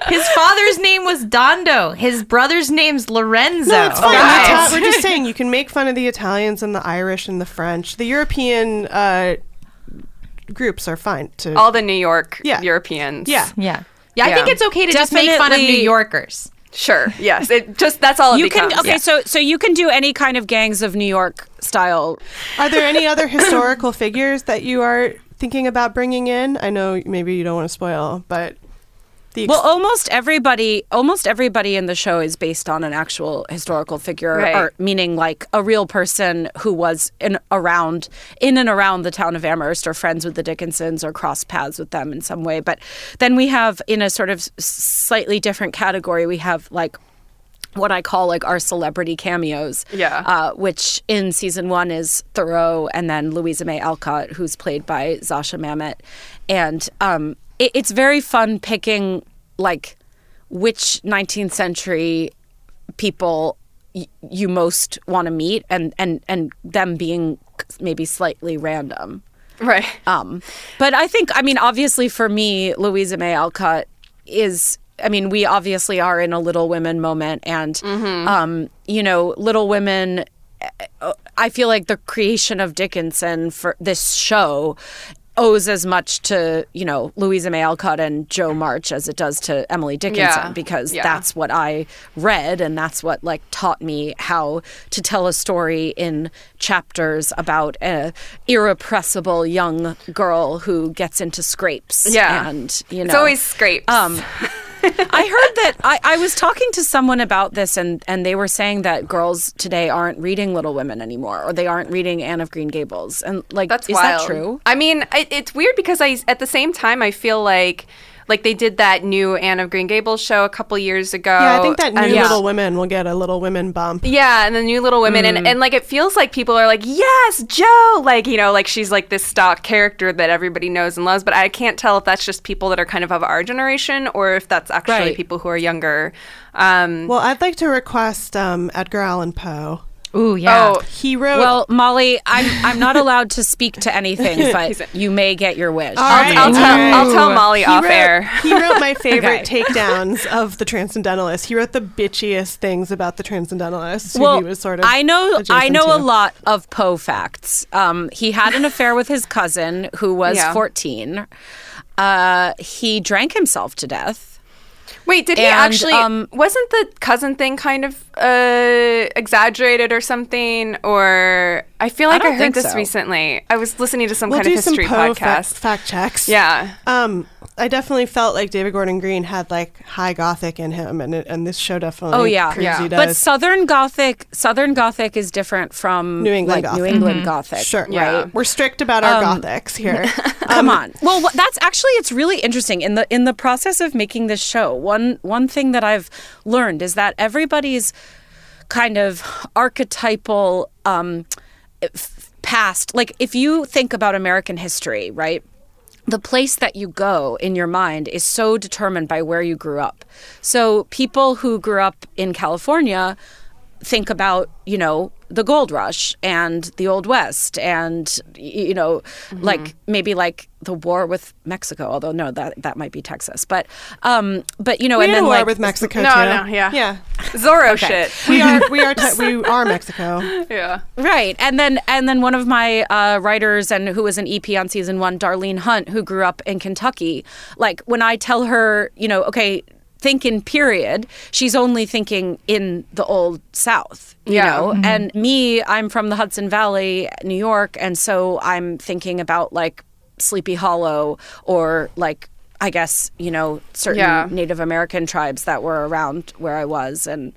His father's name was Dondo. His brother's name's Lorenzo. No, it's fine. Guys. Ita- we're just saying you can make fun of the Italians and the Irish and the French. The European uh, groups are fine to. All the New York Yeah. Europeans. yeah. Yeah. Yeah, I Yeah. think it's okay to just make fun of New Yorkers. Sure. Yes. It just that's all it You can becomes. okay, so so you can do any kind of gangs of New York style. Are there any other historical figures that you are thinking about bringing in? I know maybe you don't want to spoil, but the ex- Well, almost everybody, almost everybody in the show is based on an actual historical figure, Right. or meaning like a real person who was in around in and around the town of Amherst, or friends with the Dickinsons, or crossed paths with them in some way. But then we have, in a sort of slightly different category, we have like what I call like our celebrity cameos. Yeah. Uh, which in season one is Thoreau and then Louisa May Alcott, who's played by Zosia Mamet. And um, it, it's very fun picking like which 19th century people y- you most want to meet and, and, and them being maybe slightly random. right. Um, but I think, I mean, obviously for me, Louisa May Alcott is. I mean, we obviously are in a Little Women moment, and um, you know, Little Women. uh, I feel like the creation of Dickinson for this show owes as much to you know Louisa May Alcott and Jo March as it does to Emily Dickinson Yeah. because Yeah. that's what I read and that's what like taught me how to tell a story in chapters about a irrepressible young girl who gets into scrapes. Yeah. and you know It's always scrapes. Um, I heard that I, I was talking to someone about this, and, and they were saying that girls today aren't reading Little Women anymore, or they aren't reading Anne of Green Gables. And like, That's is wild. that true? I mean, it, it's weird because I at the same time I feel like like they did that new Anne of Green Gables show a couple years ago. yeah, I think that new and- Little Women will get a Little Women bump. Yeah, and the new Little Women, Mm. and, and like it feels like people are like, yes, Jo, like you know, like she's like this stock character that everybody knows and loves. But I can't tell if that's just people that are kind of of our generation or if that's actually Right. people who are younger. Um, Well, I'd like to request um, Edgar Allan Poe. Ooh, yeah. Oh, He wrote. Well, Molly, I'm I'm not allowed to speak to anything, but you may get your wish. All I'll. I'll tell I'll tell Molly he off wrote, air. He wrote my favorite Okay. takedowns of the Transcendentalists. He wrote the bitchiest things about the Transcendentalists. well, he was sort of. I know I know to. a lot of Poe facts. Um, he had an affair with his cousin, who was Yeah. 14. Uh, he drank himself to death. Wait, did he actually? um, wasn't the cousin thing kind of uh, exaggerated or something? Or I feel like I, don't heard this so. recently. I was listening to some we'll kind do of some history Poe fa- podcast. fact checks. Yeah. Um, I definitely felt like David Gordon Green had like high Gothic in him, and it, and this show definitely. Oh yeah, proves he But. Southern Gothic, Southern Gothic is different from New England like Gothic. New England Mhm. Gothic. Sure. right? We're strict about our Um, Gothics here. Come on. Well, that's actually it's really interesting in the in the process of making this show. One one thing that I've learned is that everybody's kind of archetypal um, past. Like if you think about American history, right? the place that you go in your mind is so determined by where you grew up. So people who grew up in California think about, you know, the gold rush and the old west and you know, like maybe like the war with Mexico, although no, that that might be Texas. But um but you know, we and then a war like with Mexico No, too. no, yeah. yeah. Zorro Okay. shit. We are we are te- we are Mexico. yeah. Right. And then and then one of my uh, writers and who was an EP on season one, Darlene Hunt, who grew up in Kentucky, like when I tell her, you know, okay, think in period, she's only thinking in the old South. You Yeah. know? Mhm. And me, I'm from the Hudson Valley, New York, and so I'm thinking about like Sleepy Hollow or like I guess, you know, certain Yeah. Native American tribes that were around where I was and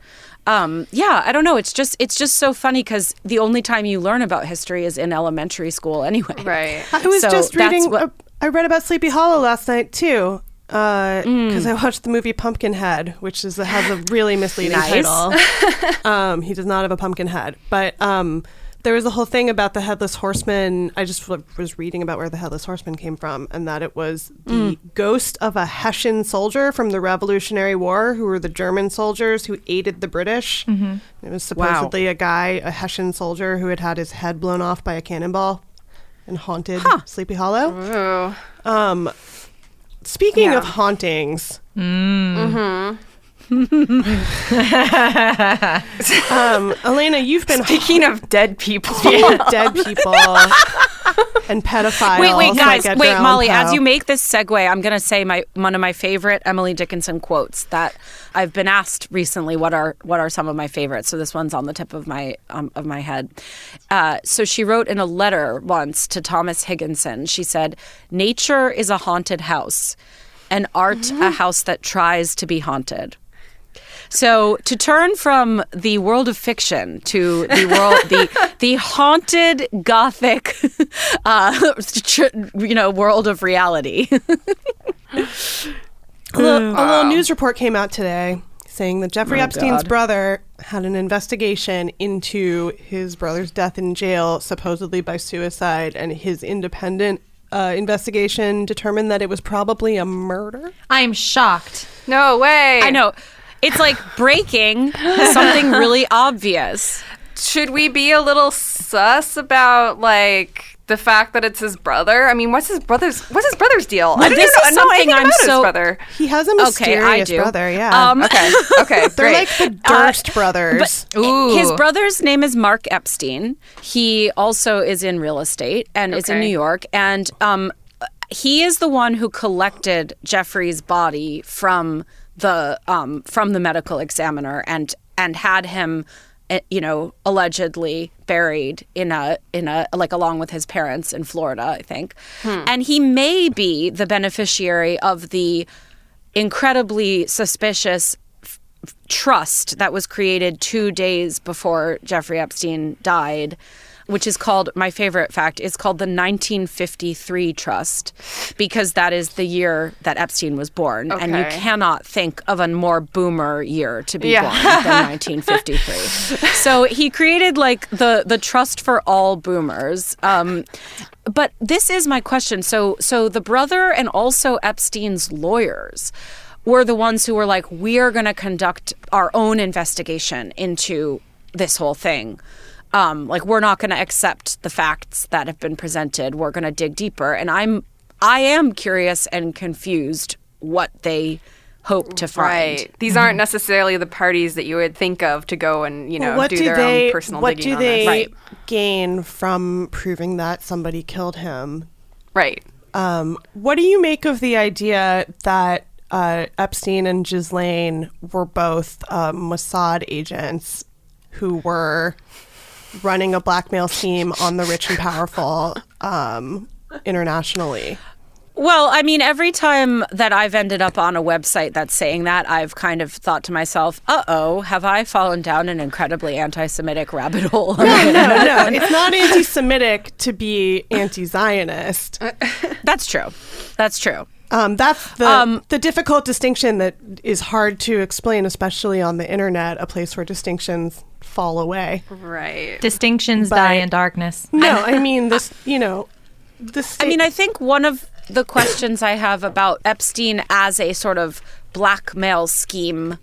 um, yeah, I don't know. It's just it's just so funny because the only time you learn about history is in elementary school anyway. Right. I was So just reading. what- I read about Sleepy Hollow last night too, because Mm. I watched the movie Pumpkinhead, which is has a really misleading Nice. title. um, he does not have a pumpkin head, but um, there was a whole thing about the headless horseman. I just was reading about where the headless horseman came from, and that it was the Mm. ghost of a Hessian soldier from the Revolutionary War, who were the German soldiers who aided the British. Mhm. It was Wow. supposedly a guy, a Hessian soldier, who had had his head blown off by a cannonball and haunted Sleepy Hollow. Um, speaking Yeah. of hauntings, Mm-hmm. Um, Alena, you've been Speaking of dead people. of dead people and pedophiles. Wait, wait, guys, Edgar wait, Molly. As you make this segue, I'm going to say my one of my favorite Emily Dickinson quotes that I've been asked recently. What are what are some of my favorites? So this one's on the tip of my um, of my head. Uh, so she wrote in a letter once to Thomas Higginson. She said, "Nature is a haunted house, and art Mm-hmm. a house that tries to be haunted." So to turn from the world of fiction to the world, the the haunted gothic, uh, you know, world of reality. a little, a little news report came out today saying that Jeffrey Oh, Epstein's God. brother had an investigation into his brother's death in jail, supposedly by suicide, and his independent uh, investigation determined that it was probably a murder. I'm shocked. No way. I know. It's like breaking something really obvious. Should we be a little sus about like the fact that it's his brother? I mean, what's his brother's what's his brother's deal? I don't this even is know, know something I'm so- brother. He has a Okay, I mysterious do. brother, yeah. Um, Okay. Okay. They're like the Durst brothers. But his brother's name is Mark Epstein. He also is in real estate and is in New York. And um, he is the one who collected Jeffrey's body from the um, from the medical examiner and and had him, eh, you know, allegedly buried in a in a like along with his parents in Florida, I think. And he may be the beneficiary of the incredibly suspicious f- trust that was created two days before Jeffrey Epstein died, which is called, my favorite fact, is called the 1953 Trust, because that is the year that Epstein was born. And you cannot think of a more boomer year to be Yeah. born than 1953. so he created like the, the trust for all boomers. Um, but this is my question. So so the brother and also Epstein's lawyers were the ones who were like, we are going to conduct our own investigation into this whole thing. Um, like we're not going to accept the facts that have been presented. We're going to dig deeper. And I'm I am curious and confused what they hope to find. Right. These aren't necessarily the parties that you would think of to go and you know Well, do do their they? own personal what digging do on they this. Right. gain from proving that somebody killed him? Right. Um, what do you make of the idea that uh, Epstein and Ghislaine were both uh, Mossad agents who were running a blackmail scheme on the rich and powerful um, internationally. Well, I mean, every time that I've ended up on a website that's saying that, I've kind of thought to myself, uh oh, have I fallen down an incredibly anti Semitic rabbit hole? No, no, no. It's not anti Semitic to be anti Zionist. That's true. That's true. Um, that's the Um, the difficult distinction that is hard to explain, especially on the internet, a place where distinctions fall away. Right. Distinctions die in darkness. No, I mean this. You know, the. I mean, I think one of the questions I have about Epstein as a sort of blackmail scheme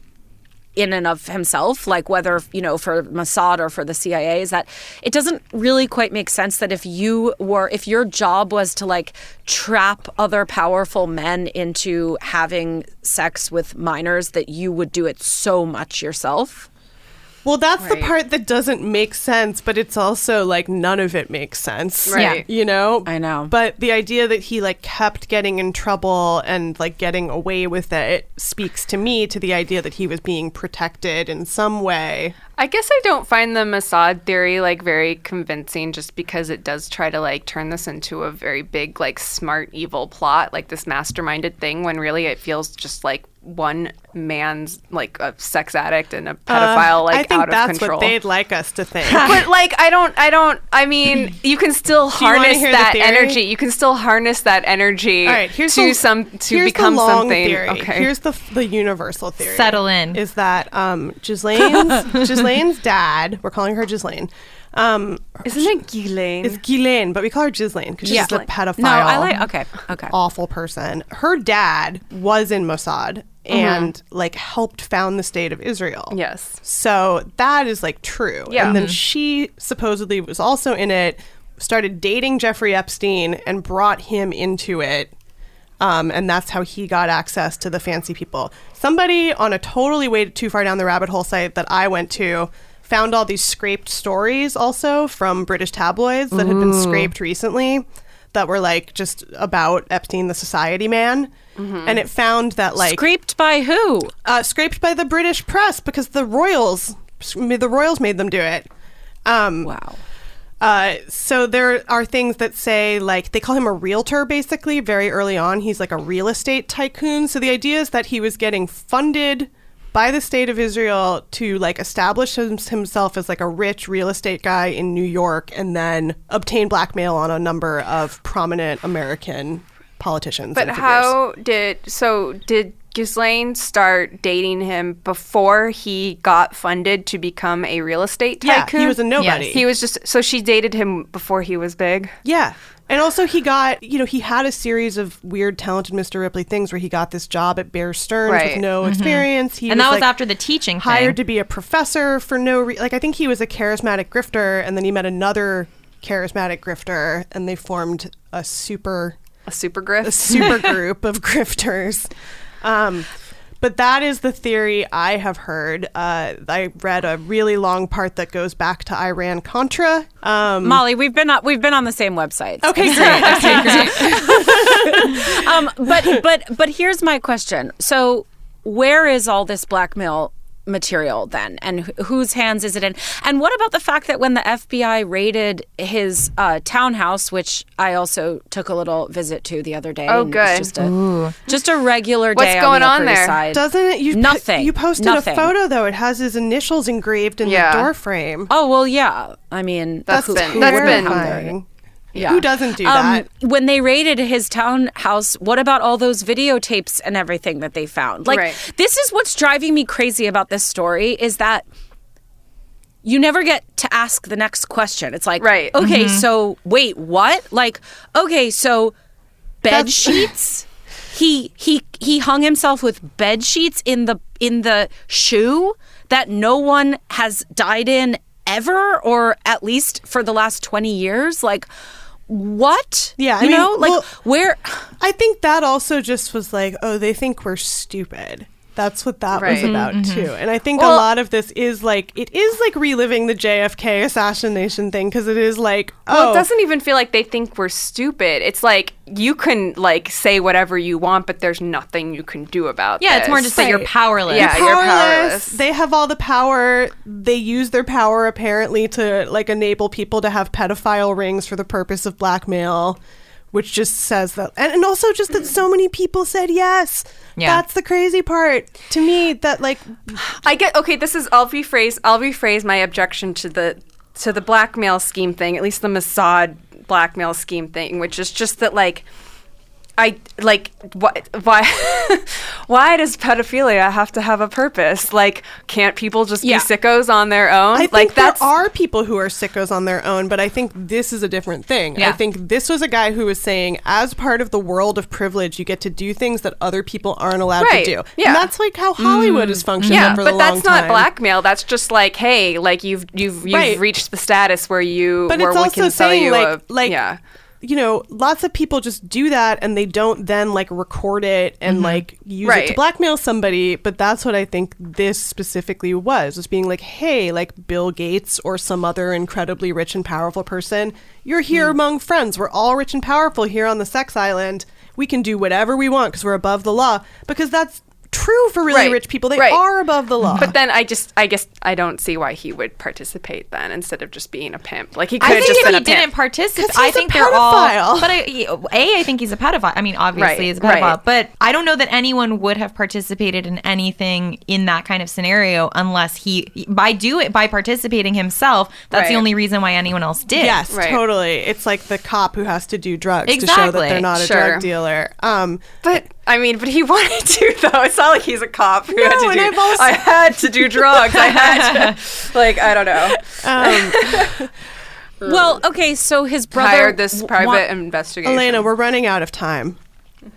in and of himself, like whether, you know, for Mossad or for the CIA, is that it doesn't really quite make sense that if you were, if your job was to like trap other powerful men into having sex with minors, that you would do it so much yourself. Well, that's the part that doesn't make sense, but it's also like none of it makes sense. Right. You know? I know. But the idea that he like kept getting in trouble and like getting away with it speaks to me to the idea that he was being protected in some way. I guess I don't find the Mossad theory like very convincing just because it does try to like turn this into a very big like smart evil plot, like this masterminded thing when really it feels just like one man's like a sex addict and a pedophile Uh, like I think out of that's control. what they'd like us to think. but like I don't I don't I mean you can still Do you wanna harness hear the that energy. You can still harness that energy All right, here's to the, some to here's become the long something. Theory. Okay. Here's the the universal theory. Settle in. Is that um Ghislaine's Ghislaine's dad? We're calling her Ghislaine. Um, Isn't it Ghislaine? It's Ghislaine, but we call her Ghislaine because she's Yeah. a pedophile. No, I like- okay, okay. Awful person. Her dad was in Mossad and Mm-hmm. like helped found the state of Israel. Yes. So that is like true. Yeah. And then Mhm. she supposedly was also in it, started dating Jeffrey Epstein and brought him into it. Um, and that's how he got access to the fancy people. Somebody on a totally way too far down the rabbit hole site that I went to found all these scraped stories also from British tabloids that had been Ooh. scraped recently that were like just about Epstein, the society man. And it found that like scraped by who? Uh, scraped by the British press because the royals, the royals made them do it. Um, wow. Uh, so there are things that say like they call him a realtor basically very early on. He's like a real estate tycoon. So the idea is that he was getting funded by the state of Israel to like establish himself as like a rich real estate guy in New York and then obtain blackmail on a number of prominent American politicians. But how did so did Ghislaine start dating him before he got funded to become a real estate tycoon? Yeah, tycoon? he was a nobody. Yes. He was just so she dated him before he was big. Yeah. And also, he got, you know, he had a series of weird, talented Mr. Ripley things where he got this job at Bear Stearns Right. with no Mhm. experience. He And that was like, after the teaching thing. hired to be a professor for no re- like I think he was a charismatic grifter and then he met another charismatic grifter and they formed a super a super grift a super group of grifters um but that is the theory I have heard. Uh, I read a really long part that goes back to Iran Contra. Um, Molly, we've been on, we've been on the same website. Okay, great. Okay, great. um, but but but here's my question. So, where is all this blackmail material then, and wh- whose hands is it in? And what about the fact that when the FBI raided his uh, townhouse, which I also took a little visit to the other day, Oh, and good. just a just a regular What's day. going on, the on there? Side. Doesn't it? You nothing. You posted Nothing. a photo though. It has his initials engraved in Yeah. the door frame. Oh well, yeah. I mean, That's who- been- who that's wouldn't been- have their- terrifying. Yeah. Who doesn't do Um, that? When they raided his townhouse, what about all those videotapes and everything that they found? Like, Right. this is what's driving me crazy about this story is that you never get to ask the next question. It's like, Right. okay, Mhm. so wait, what? Like, okay, so bed sheets. He he he hung himself with bed sheets in the in the shoe that no one has died in ever, or at least for the last twenty years. Like, what? Yeah, I you mean, know, like well, where? I think that also just was like, oh, they think we're stupid. That's what that was Right. about Mhm. too. And I think Well- a lot of this is like it is like reliving the JFK assassination thing because it is like Well, oh it doesn't even feel like they think we're stupid. It's like you can like say whatever you want, but there's nothing you can do about it. Yeah, it's more this. just that you're powerless. Yeah, You're you're powerless. powerless. They have all the power. They use their power apparently to like enable people to have pedophile rings for the purpose of blackmail, which just says that, and, and also just that so many people said yes. Yeah. That's the crazy part to me. That like I get okay. This is I'll rephrase. I'll rephrase my objection to the to the blackmail scheme thing. At least the Mossad blackmail scheme thing, which is just that like. I like why why why does pedophilia have to have a purpose? Like, can't people just Yeah. be sickos on their own? I think like there are people who are sickos on their own, but I think this is a different thing. I think this was a guy who was saying, as part of the world of privilege, you get to do things that other people aren't allowed Right. to do. Yeah. And that's like how Hollywood has mm. functioned yeah, for but the that's not time. blackmail. That's just like, hey, like you've you've you've Right. reached the status where you But where it's also saying like like yeah. You know, lots of people just do that and they don't then like record it and Mhm. like use it to blackmail somebody. But that's what I think this specifically was, was being like, hey, like Bill Gates or some other incredibly rich and powerful person, you're here Mm. among friends. We're all rich and powerful here on the sex island. We can do whatever we want because we're above the law. Because that's true for really Right, rich people. They right. are above the law. But then I just, I guess, I don't see why he would participate then instead of just being a pimp. Like he could have just if been he a pimp. didn't participate, I he's a think they're all. But I, he- a, I think he's a pedophile. I mean, obviously Right, he's a pedophile, right. but I don't know that anyone would have participated in anything in that kind of scenario unless he, by do it by participating himself. That's the only reason why anyone else did. Yes, totally. It's like the cop who has to do drugs to show that they're not a Sure. drug dealer. Um, But I mean, but he wanted to though. It's not like he's a cop who had to do. Also- I had to do drugs. I had to. Like I don't know. Um, Well, okay, so his brother hired this private wa- investigation. Alena, we're running out of time.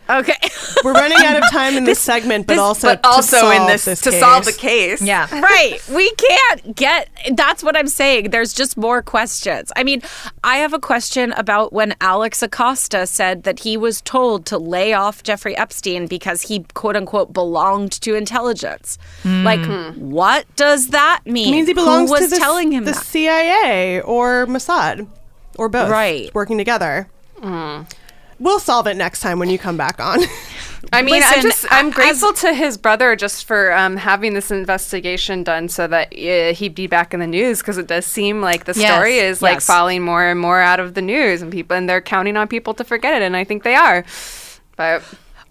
Okay. We're running out of time in this, segment, but this- also but to also in solve this- this to case. solve the case. Yeah. right. We can't get that's what I'm saying. There's just more questions. I mean, I have a question about when Alex Acosta said that he was told to lay off Jeffrey Epstein because he quote unquote belonged to intelligence. Hmm. Like what does that mean? It means he belongs Who was to the, telling him the that? CIA or Mossad or both, Right. Working together. Hmm. We'll solve it next time when you come back on. I mean, I'm just I'm as- grateful to his brother just for um, having this investigation done so that uh, he'd be back in the news because it does seem like the Yes, story is like yes. falling more and more out of the news and people and they're counting on people to forget it and I think they are. But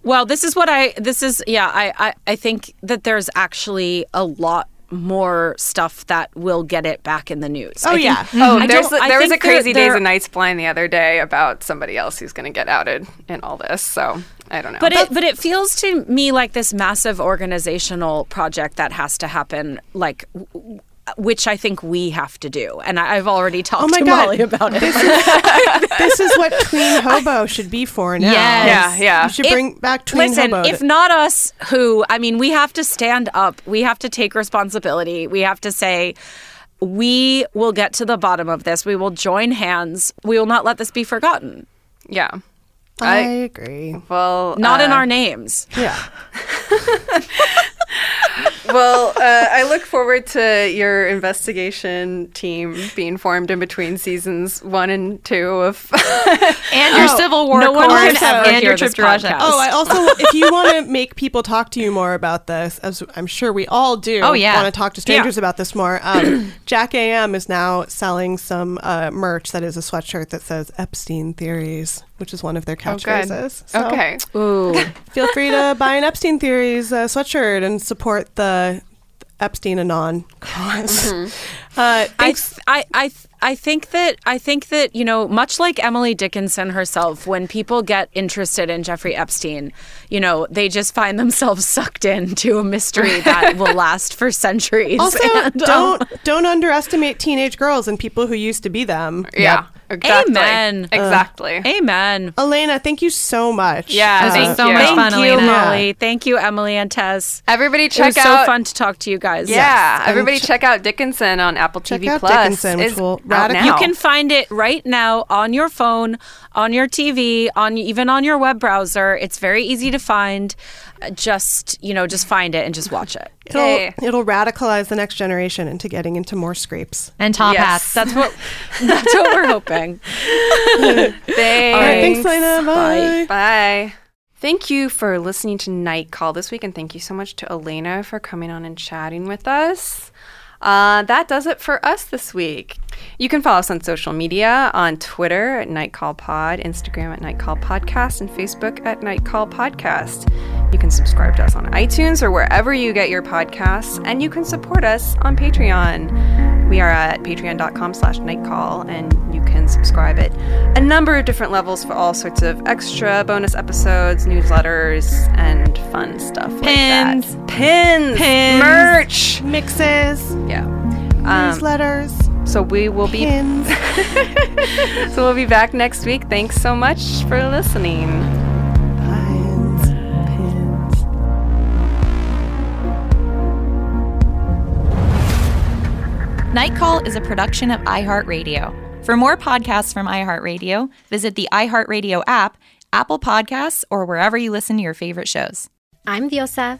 Well, this is what I this is yeah, I, I I think that there's actually a lot more stuff that will get it back in the news. Oh, I think- yeah. oh, there's don't- a, I there was a think there- crazy days there- and nights blind the other day about somebody else who's going to get outed in all this. So I don't know. But it but it feels to me like this massive organizational project that has to happen like w- w- which I think we have to do. And I, I've already talked Oh my to God. Molly about it. This is, this is what Tween Hobo should be for now. Yes. Yeah, yeah. You should If- bring back Tween Listen, Hobo. if not us, who? I mean, we have to stand up. We have to take responsibility. We have to say, we will get to the bottom of this. We will join hands. We will not let this be forgotten. yeah. I agree. Well, Not in uh, our names. Yeah. well, uh, I look forward to your investigation team being formed in between seasons one and two of. And your Oh, Civil War no one course can ever and hear your this trip to Russia. podcast. Oh, I also, if you want to make people talk to you more about this, as I'm sure we all do, Oh, yeah. want to talk to strangers about this more. Um, Jack AM is now selling some uh, merch that is a sweatshirt that says Epstein Theories, which is one of their good. catchphrases. So okay. Ooh. feel free to buy an Epstein Theories uh, sweatshirt and support the Epstein Anon because Uh, I, th- I, I, th- I think that I think that you know, much like Emily Dickinson herself, when people get interested in Jeffrey Epstein, you know, they just find themselves sucked into a mystery that will last for centuries. also, And, um, don't don't underestimate teenage girls and people who used to be them. Yeah. Exactly. Amen. Exactly. Amen. Alena, thank you so much. Yeah, This thank was so you. much Thank fun, you, Alena. Molly. Thank you, Emily and Tess. Everybody It check was out. so fun to talk to you guys. Yeah, and everybody ch- check out Dickinson on Apple Check TV out Plus. Dickinson, which Is- we'll Out now. You can find it right now on your phone, on your TV, on even on your web browser. It's very easy to find. Uh, Just you know, just find it and just watch it. It'll, it'll radicalize the next generation into getting into more scrapes. And top Yes, hats. That's what that's what we're hoping. Thanks. All right, thanks, Lena. Bye. Bye. Thank you for listening to Night Call this week, and thank you so much to Alena for coming on and chatting with us. Uh, that does it for us this week. You can follow us on social media on Twitter at Nightcall Pod, Instagram at Nightcall Podcast, and Facebook at Nightcall Podcast. You can subscribe to us on iTunes or wherever you get your podcasts, and you can support us on Patreon. We are at patreon.com slash nightcall, and you can subscribe at a number of different levels for all sorts of extra bonus episodes, newsletters, and fun stuff like Pins. that. Pins. Pins. Merch. Mixes. Yeah. Um, Newsletters. So we will be so we'll be back next week. Thanks so much for listening. Pines. Night Call is a production of iHeartRadio. For more podcasts from iHeartRadio, visit the iHeartRadio app, Apple Podcasts, or wherever you listen to your favorite shows. I'm Diosa.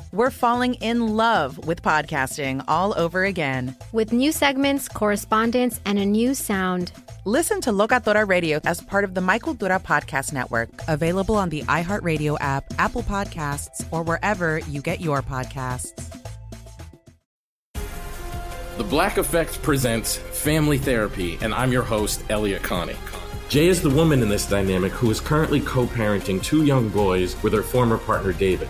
we're falling in love with podcasting all over again. with new segments, correspondence, and a new sound. Listen to Locatora Radio as part of the My Cultura Podcast Network, available on the iHeartRadio app, Apple Podcasts, or wherever you get your podcasts. The Black Effect presents Family Therapy, and I'm your host, Elliott Connie. Jay is the woman in this dynamic who is currently co parenting two young boys with her former partner, David.